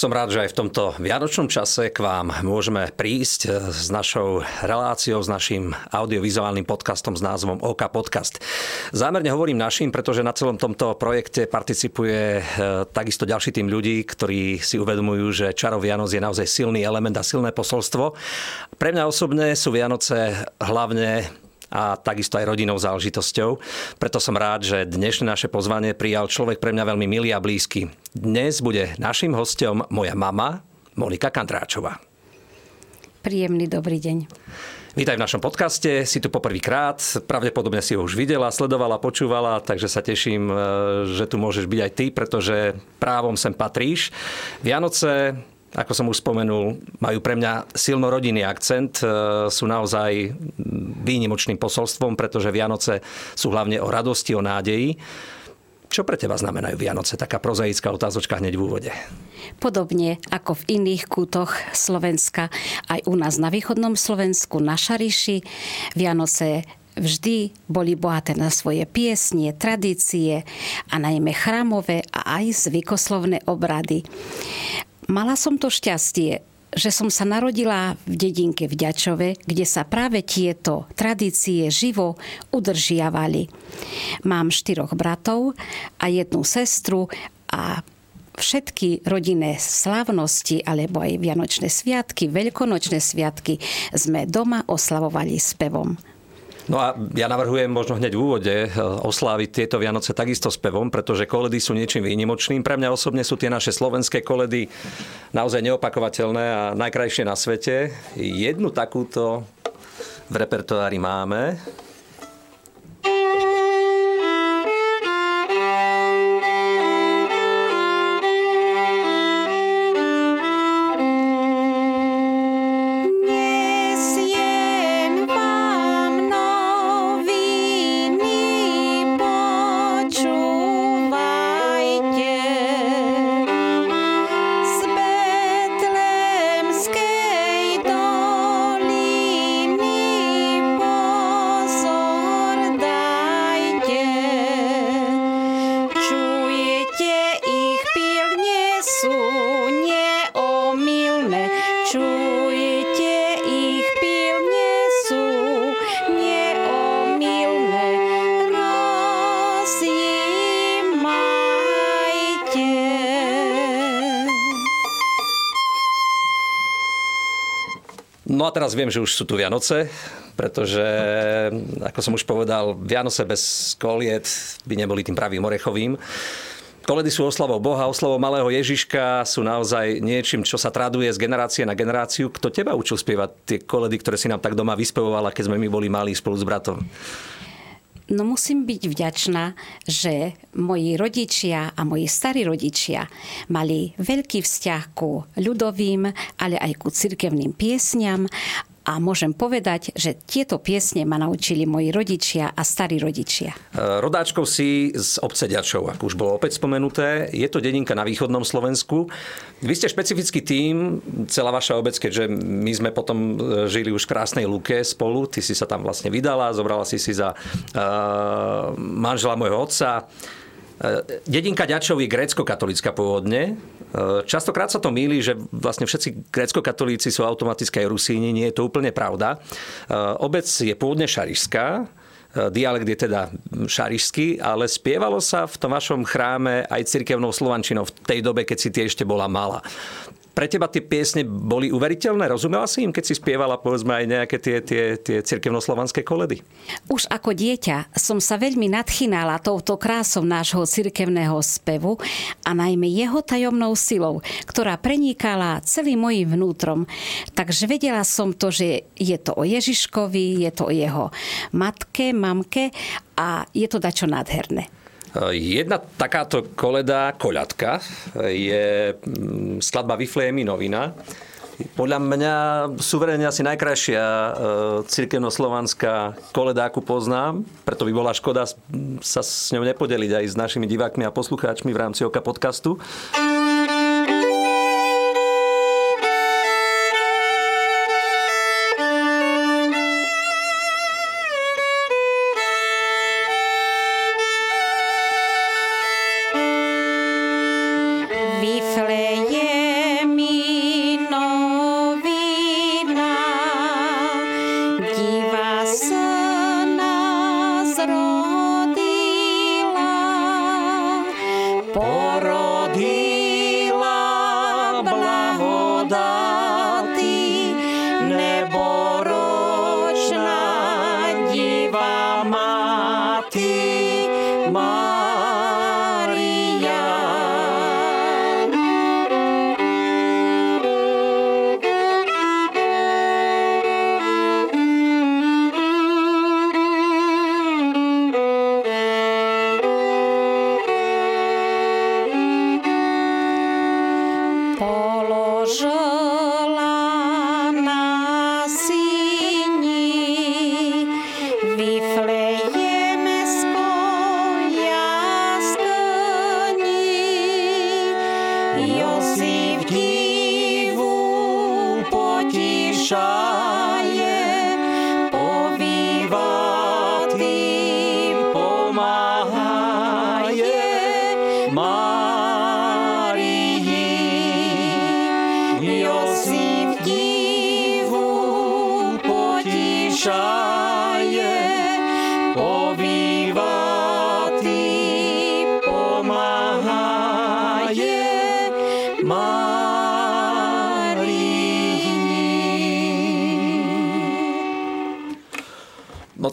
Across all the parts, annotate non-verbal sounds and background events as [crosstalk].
Som rád, že aj v tomto vianočnom čase k vám môžeme prísť s našou reláciou, s našim audiovizuálnym podcastom s názvom OK Podcast. Zámerne hovorím našim, pretože na celom tomto projekte participuje e, takisto ďalší tým ľudí, ktorí si uvedomujú, že čaro Vianoc je naozaj silný element a silné posolstvo. Pre mňa osobne sú Vianoce hlavne a takisto aj rodinou záležitosťou. Preto som rád, že dnešné naše pozvanie prijal človek pre mňa veľmi milý a blízky. Dnes bude našim hostom moja mama Monika Kandráčová. Príjemný dobrý deň. Vítaj v našom podcaste, si tu poprvýkrát, pravdepodobne si ho už videla, sledovala, počúvala, takže sa teším, e, že tu môžeš byť aj ty, pretože právom sem patríš. Vianoce ako som už spomenul, majú pre mňa silno rodinný akcent, e, sú naozaj výnimočným posolstvom, pretože Vianoce sú hlavne o radosti, o nádeji. Čo pre teba znamenajú Vianoce? Taká prozaická otázočka hneď v úvode. Podobne ako v iných kútoch Slovenska, aj u nás na východnom Slovensku, na Šariši, Vianoce vždy boli bohaté na svoje piesnie, tradície a najmä chrámové a aj zvykoslovné obrady. Mala som to šťastie, že som sa narodila v dedinke v Ďačove, kde sa práve tieto tradície živo udržiavali. Mám štyroch bratov a jednu sestru a všetky rodinné slávnosti alebo aj vianočné sviatky, veľkonočné sviatky sme doma oslavovali spevom. No a ja navrhujem možno hneď v úvode eh, osláviť tieto Vianoce takisto s pevom, pretože koledy sú niečím výnimočným. Pre mňa osobne sú tie naše slovenské koledy naozaj neopakovateľné a najkrajšie na svete. Jednu takúto v repertoári máme. A teraz viem, že už sú tu Vianoce, pretože, ako som už povedal, Vianoce bez koliet by neboli tým pravým orechovým. Koledy sú oslavou Boha, oslavou malého Ježiška, sú naozaj niečím, čo sa traduje z generácie na generáciu. Kto teba učil spievať tie koledy, ktoré si nám tak doma vyspevovala, keď sme my boli malí spolu s bratom? No musím byť vďačná, že moji rodičia a moji starí rodičia mali veľký vzťah ku ľudovým, ale aj ku cirkevným piesňam a môžem povedať, že tieto piesne ma naučili moji rodičia a starí rodičia. E, rodáčkov si z obce Ďačov, ako už bolo opäť spomenuté. Je to dedinka na východnom Slovensku. Vy ste špecifický tím, celá vaša obec, keďže my sme potom e, žili už v krásnej Luke spolu. Ty si sa tam vlastne vydala, zobrala si si za uh, manžela môjho otca. Dedinka Ďačov je grécko-katolická pôvodne. Častokrát sa to míli, že vlastne všetci grécko-katolíci sú automaticky aj Rusíni. Nie je to úplne pravda. Obec je pôvodne šarišská, dialekt je teda šarišský, ale spievalo sa v tom vašom chráme aj cirkevnou slovančinou v tej dobe, keď si tie ešte bola malá pre teba tie piesne boli uveriteľné? Rozumela si im, keď si spievala povedzme aj nejaké tie, tie, tie cirkevnoslovanské koledy? Už ako dieťa som sa veľmi nadchynala touto krásom nášho cirkevného spevu a najmä jeho tajomnou silou, ktorá prenikala celým mojim vnútrom. Takže vedela som to, že je to o Ježiškovi, je to o jeho matke, mamke a je to dačo nádherné. Jedna takáto koleda, koľatka, je mm, skladba Viflejemi novina. Podľa mňa suverene asi najkrajšia e, cirkevnoslovanská koleda, akú poznám. Preto by bola škoda sa s ňou nepodeliť aj s našimi divákmi a poslucháčmi v rámci Oka podcastu. Boy. show.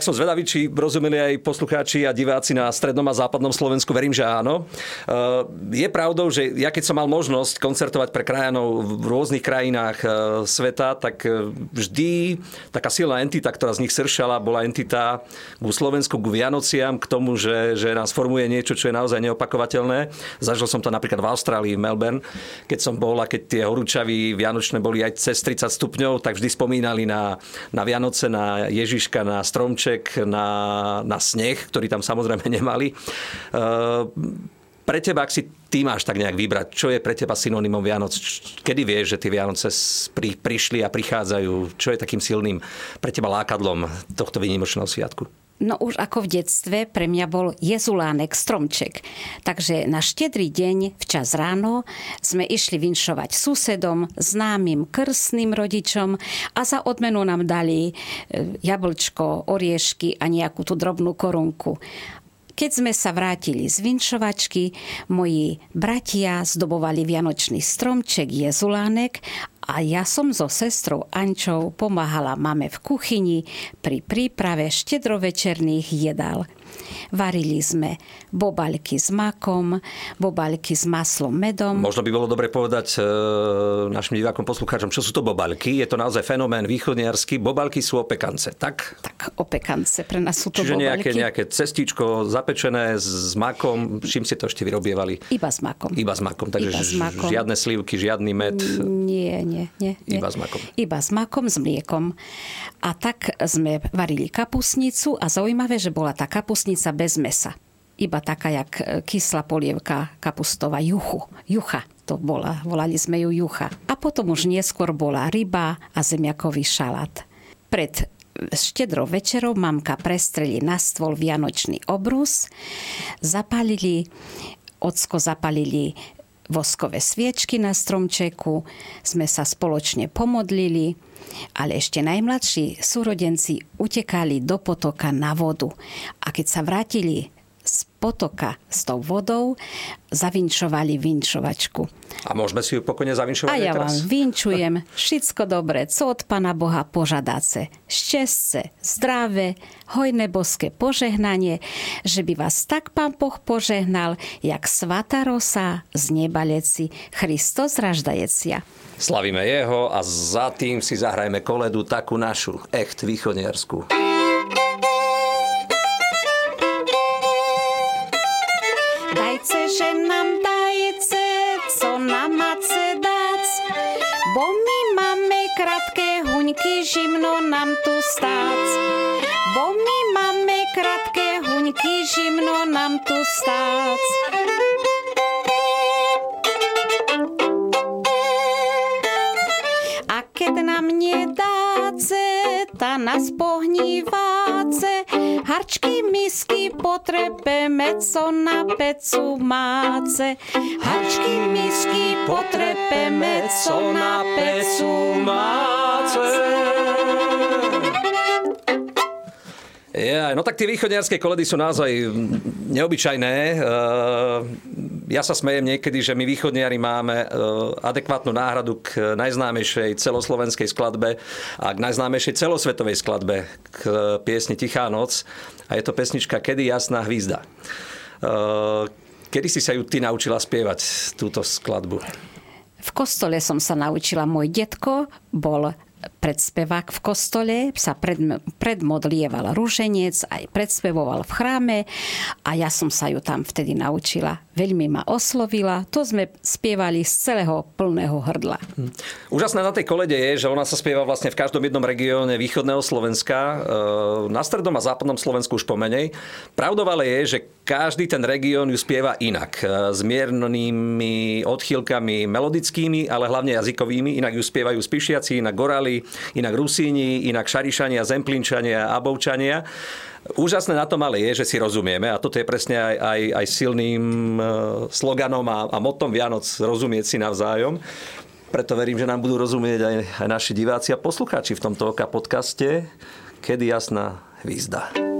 Tak som zvedavý, či rozumeli aj poslucháči a diváci na strednom a západnom Slovensku. Verím, že áno. Eh, je pravdou, že ja keď som mal možnosť koncertovať pre krajanov v rôznych krajinách eh, sveta, tak eh, vždy taká silná entita, ktorá z nich sršala, bola entita ku Slovensku, ku Vianociam, k tomu, že, že nás formuje niečo, čo je naozaj neopakovateľné. Zažil som to napríklad v Austrálii, v Melbourne, keď som bol a keď tie horúčavy vianočné boli aj cez 30 stupňov, tak vždy spomínali na, na Vianoce, na Ježiška, na strom stromček na, na sneh, ktorý tam samozrejme [laughs] nemali. Uh, pre teba, ak si ty máš tak nejak vybrať, čo je pre teba synonymom Vianoc? Kedy vieš, že tie Vianoce pri, prišli a prichádzajú? Čo je takým silným pre teba lákadlom tohto výnimočného sviatku? No už ako v detstve pre mňa bol jezulánek, stromček. Takže na štedrý deň včas ráno sme išli vinšovať susedom, známym, krstným rodičom a za odmenu nám dali e, jablčko, oriešky a nejakú tú drobnú korunku. Keď sme sa vrátili z vinšovačky, moji bratia zdobovali vianočný stromček jezulánek a ja som so sestrou Ančou pomáhala mame v kuchyni pri príprave štedrovečerných jedál. Varili sme bobaľky s makom, bobaľky s maslom, medom. Možno by bolo dobre povedať e, našim divákom, poslucháčom, čo sú to bobaľky. Je to naozaj fenomén východniarsky. Bobaľky sú opekance, tak? Tak, opekance. Pre nás sú to Čiže nejaké, nejaké cestíčko zapečené s makom. Čím si to ešte vyrobievali? Iba s makom. Iba s makom. Takže Iba s makom. žiadne slivky, žiadny med. Nie, nie, nie, nie. Iba s makom. Iba s makom, s mliekom. A tak sme varili kapusnicu a zaujímavé, že bola tá kapusnica bez mesa. Iba taká, jak e, kyslá polievka kapustová, juchu. Jucha to bola, volali sme ju jucha. A potom už neskôr bola ryba a zemiakový šalát. Pred štedro večerou mamka prestreli na stôl vianočný obrus, zapalili, ocko zapalili voskové sviečky na stromčeku, sme sa spoločne pomodlili, ale ešte najmladší súrodenci utekali do potoka na vodu. A keď sa vrátili potoka s tou vodou, zavinčovali vinčovačku. A môžeme si ju pokojne zavinčovať A ja teraz? vám vinčujem všetko dobré, co od Pana Boha požadáce. Šťastce, zdravé, hojné boské požehnanie, že by vás tak Pán Boh požehnal, jak svatá rosa z neba leci, Christos raždajecia. Slavíme jeho a za tým si zahrajme koledu takú našu, echt východniarsku. Dajce, že nám dajce, co na mace dác, bo my máme krátke huňky, žimno nám tu stác. Bo my máme krátke huňky, žimno nám tu stác. keď nám nedáce, ta nás pohníváce. Harčky, misky potrebeme, co na pecu máce. Harčky, misky potrebeme, co na pecu máce. Ja, no tak tie východniarské koledy sú naozaj neobyčajné. Eh, ja sa smejem niekedy, že my východniari máme eh, adekvátnu náhradu k najznámejšej celoslovenskej skladbe a k najznámejšej celosvetovej skladbe k piesni Tichá noc. A je to pesnička Kedy jasná hvízda. Eh, kedy si sa ju ty naučila spievať, túto skladbu? V kostole som sa naučila. Môj detko bol predspevák v kostole, sa pred, predmodlieval rúženec, aj predspevoval v chráme a ja som sa ju tam vtedy naučila. Veľmi ma oslovila, to sme spievali z celého plného hrdla. Hm. Úžasné na tej kolede je, že ona sa spieva vlastne v každom jednom regióne východného Slovenska, e, na strednom a západnom Slovensku už pomenej. Pravdou je, že každý ten región ju spieva inak. S miernými odchýlkami melodickými, ale hlavne jazykovými. Inak ju spievajú Spišiaci, inak Gorali, inak Rusíni, inak Šarišania, Zemplínčania, Abovčania. Úžasné na tom ale je, že si rozumieme a toto je presne aj, aj, aj silným e, sloganom a, a motom Vianoc rozumieť si navzájom. Preto verím, že nám budú rozumieť aj, aj naši diváci a poslucháči v tomto oka podcaste Kedy jasná hvízda.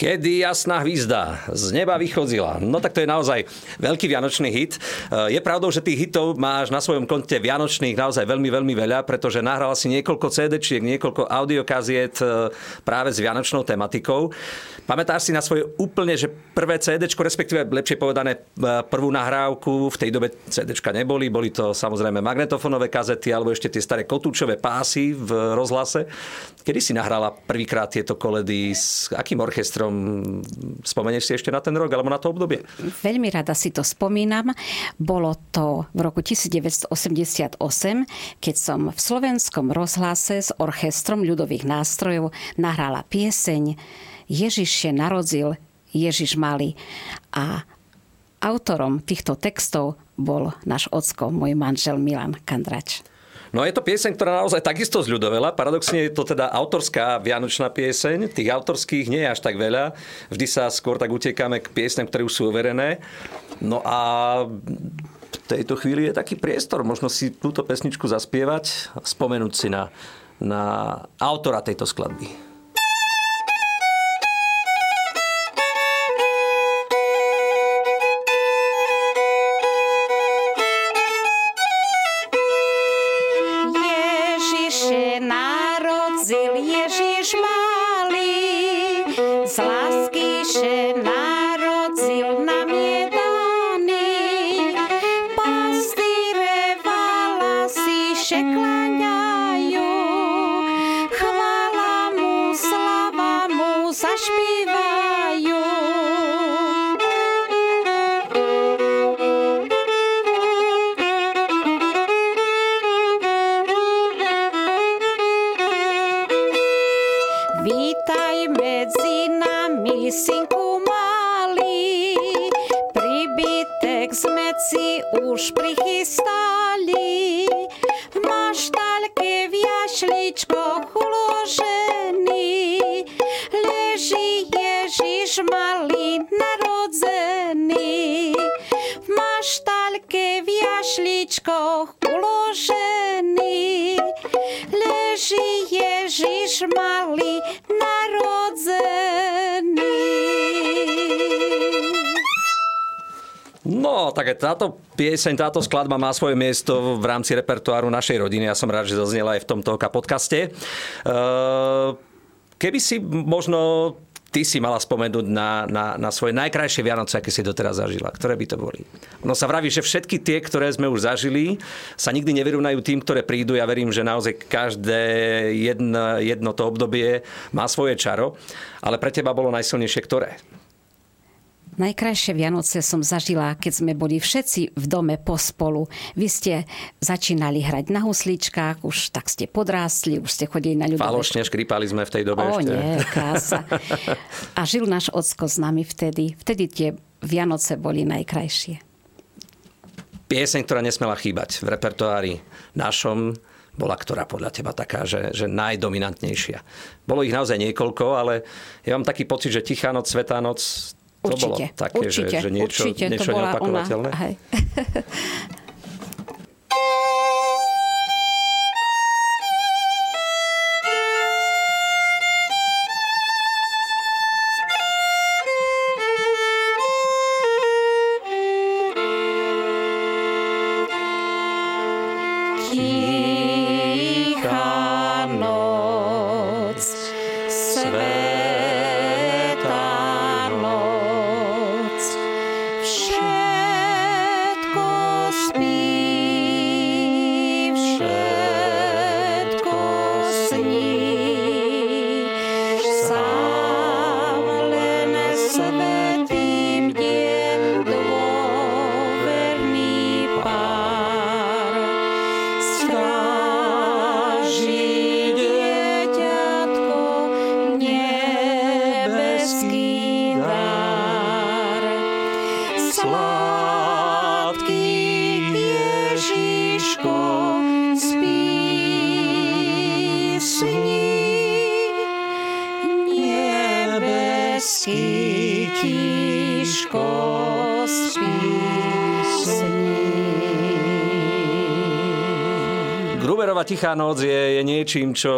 Kedy jasná hvízda z neba vychodzila. No tak to je naozaj veľký vianočný hit. Eh, je pravdou, že tých hitov máš na svojom konte vianočných naozaj veľmi, veľmi veľa, pretože nahrala si niekoľko CD-čiek, niekoľko audiokaziet eh, práve s vianočnou tematikou. Pamätáš si na svoje úplne, že prvé CD, respektíve lepšie povedané eh, prvú nahrávku, v tej dobe CD neboli, boli to samozrejme magnetofonové kazety alebo ešte tie staré kotúčové pásy v rozhlase. Kedy si nahrala prvýkrát tieto koledy s akým orchestrom? Spomenieš si ešte na ten rok alebo na to obdobie? Veľmi rada si to spomínam. Bolo to v roku 1988, keď som v slovenskom rozhlase s orchestrom ľudových nástrojov nahrala pieseň Ježiš je narodil, Ježiš malý. A autorom týchto textov bol náš ocko, môj manžel Milan Kandrač. No je to pieseň, ktorá naozaj takisto zľudovela. Paradoxne je to teda autorská vianočná pieseň. Tých autorských nie je až tak veľa. Vždy sa skôr tak utekáme k piesňam, ktoré už sú overené. No a v tejto chvíli je taký priestor, možno si túto pesničku zaspievať spomenúť si na, na autora tejto skladby. Os preguiçosos. Tak táto pieseň, táto skladba má svoje miesto v rámci repertoáru našej rodiny. Ja som rád, že zaznela aj v tomto podcaste. Uh, Keby si možno ty si mala spomenúť na, na, na svoje najkrajšie Vianoce, aké si doteraz zažila. Ktoré by to boli? No sa vraví, že všetky tie, ktoré sme už zažili, sa nikdy nevyrovnajú tým, ktoré prídu. Ja verím, že naozaj každé jedno, jedno to obdobie má svoje čaro. Ale pre teba bolo najsilnejšie ktoré? Najkrajšie Vianoce som zažila, keď sme boli všetci v dome pospolu. Vy ste začínali hrať na husličkách, už tak ste podrástli, už ste chodili na ľudové... Falošne škripali sme v tej dobe o, ešte. nie, krása. A žil náš ocko s nami vtedy. Vtedy tie Vianoce boli najkrajšie. Pieseň, ktorá nesmela chýbať v repertoári našom, bola ktorá podľa teba taká, že, že najdominantnejšia. Bolo ich naozaj niekoľko, ale ja mám taký pocit, že Tichá noc, Svetá noc, to určite, bolo také, určite, že, že niečo, určite, niečo to bola? Ona, hej. [laughs] Tichá noc je, je niečím, čo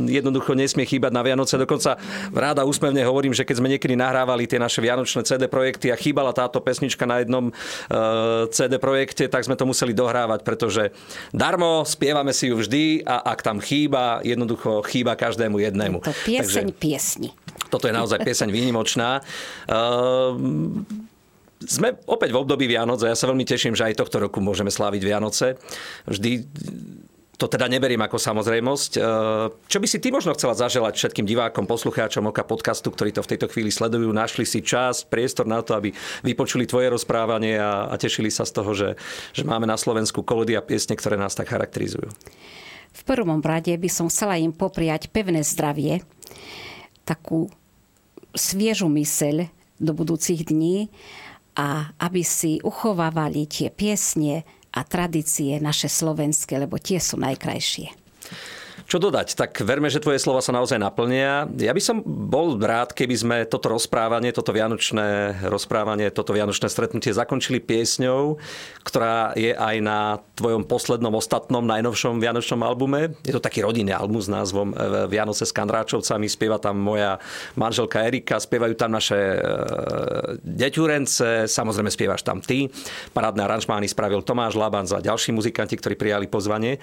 jednoducho nesmie chýbať na Vianoce. Dokonca ráda úsmevne hovorím, že keď sme niekedy nahrávali tie naše vianočné CD projekty a chýbala táto pesnička na jednom uh, e, CD projekte, tak sme to museli dohrávať, pretože darmo spievame si ju vždy a ak tam chýba, jednoducho chýba každému jednému. To pieseň Takže, piesni. Toto je naozaj pieseň výnimočná. Uh, sme opäť v období Vianoc a ja sa veľmi teším, že aj tohto roku môžeme sláviť Vianoce. Vždy to teda neberiem ako samozrejmosť. E, čo by si ty možno chcela zaželať všetkým divákom, poslucháčom Oka podcastu, ktorí to v tejto chvíli sledujú, našli si čas, priestor na to, aby vypočuli tvoje rozprávanie a, a tešili sa z toho, že, že máme na Slovensku kolody a piesne, ktoré nás tak charakterizujú? V prvom rade by som chcela im popriať pevné zdravie, takú sviežu myseľ do budúcich dní a aby si uchovávali tie piesne, a tradície naše slovenské, lebo tie sú najkrajšie. Čo dodať? Tak verme, že tvoje slova sa naozaj naplnia. Ja by som bol rád, keby sme toto rozprávanie, toto vianočné rozprávanie, toto vianočné stretnutie zakončili piesňou, ktorá je aj na tvojom poslednom, ostatnom, najnovšom vianočnom albume. Je to taký rodinný album s názvom e, Vianoce s Kandráčovcami. Spieva tam moja manželka Erika, spievajú tam naše e, deťurence, samozrejme spievaš tam ty. Parádne aranžmány spravil Tomáš Laban za ďalší muzikanti, ktorí prijali pozvanie.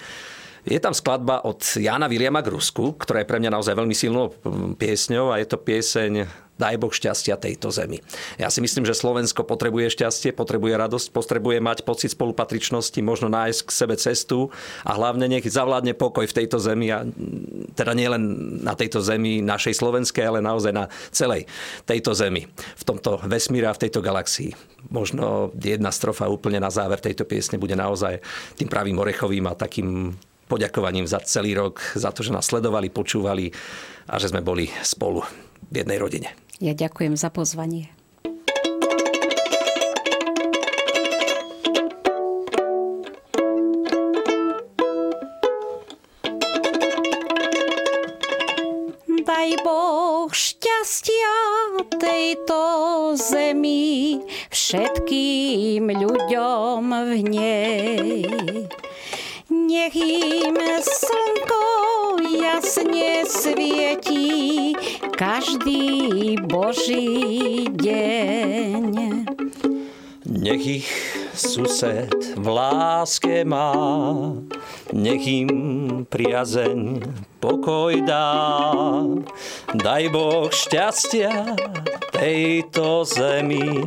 Je tam skladba od Jana Viliama Grusku, ktorá je pre mňa naozaj veľmi silnou piesňou a je to pieseň Daj Boh šťastia tejto zemi. Ja si myslím, že Slovensko potrebuje šťastie, potrebuje radosť, potrebuje mať pocit spolupatričnosti, možno nájsť k sebe cestu a hlavne nech zavládne pokoj v tejto zemi a teda nielen na tejto zemi našej slovenskej, ale naozaj na celej tejto zemi, v tomto vesmíre a v tejto galaxii. Možno jedna strofa úplne na záver tejto piesne bude naozaj tým pravým orechovým a takým poďakovaním za celý rok, za to, že nás sledovali, počúvali a že sme boli spolu v jednej rodine. Ja ďakujem za pozvanie. Daj Boh šťastia tejto zemi všetkým ľuďom v nej. Nech im slnko jasne svietí každý Boží deň. Nech ich sused v láske má, nech im priazeň pokoj dá. Daj Boh šťastia tejto zemi,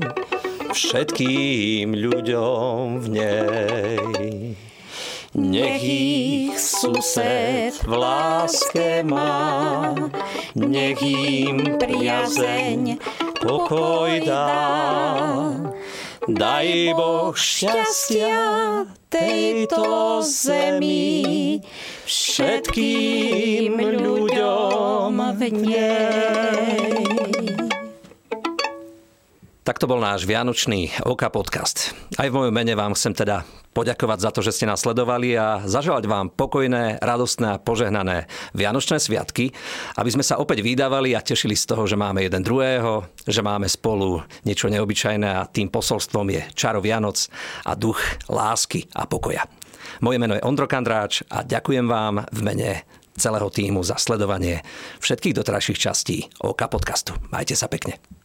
všetkým ľuďom v nej. Nech ich sused v láske má, nech im priazeň pokoj dá. Daj Boh šťastia tejto zemi všetkým ľuďom v nej. Tak to bol náš Vianočný OK podcast. Aj v mojom mene vám chcem teda poďakovať za to, že ste nás sledovali a zaželať vám pokojné, radostné a požehnané Vianočné sviatky, aby sme sa opäť vydávali a tešili z toho, že máme jeden druhého, že máme spolu niečo neobyčajné a tým posolstvom je čaro Vianoc a duch lásky a pokoja. Moje meno je Ondro Kandráč a ďakujem vám v mene celého týmu za sledovanie všetkých doterajších častí OK podcastu. Majte sa pekne.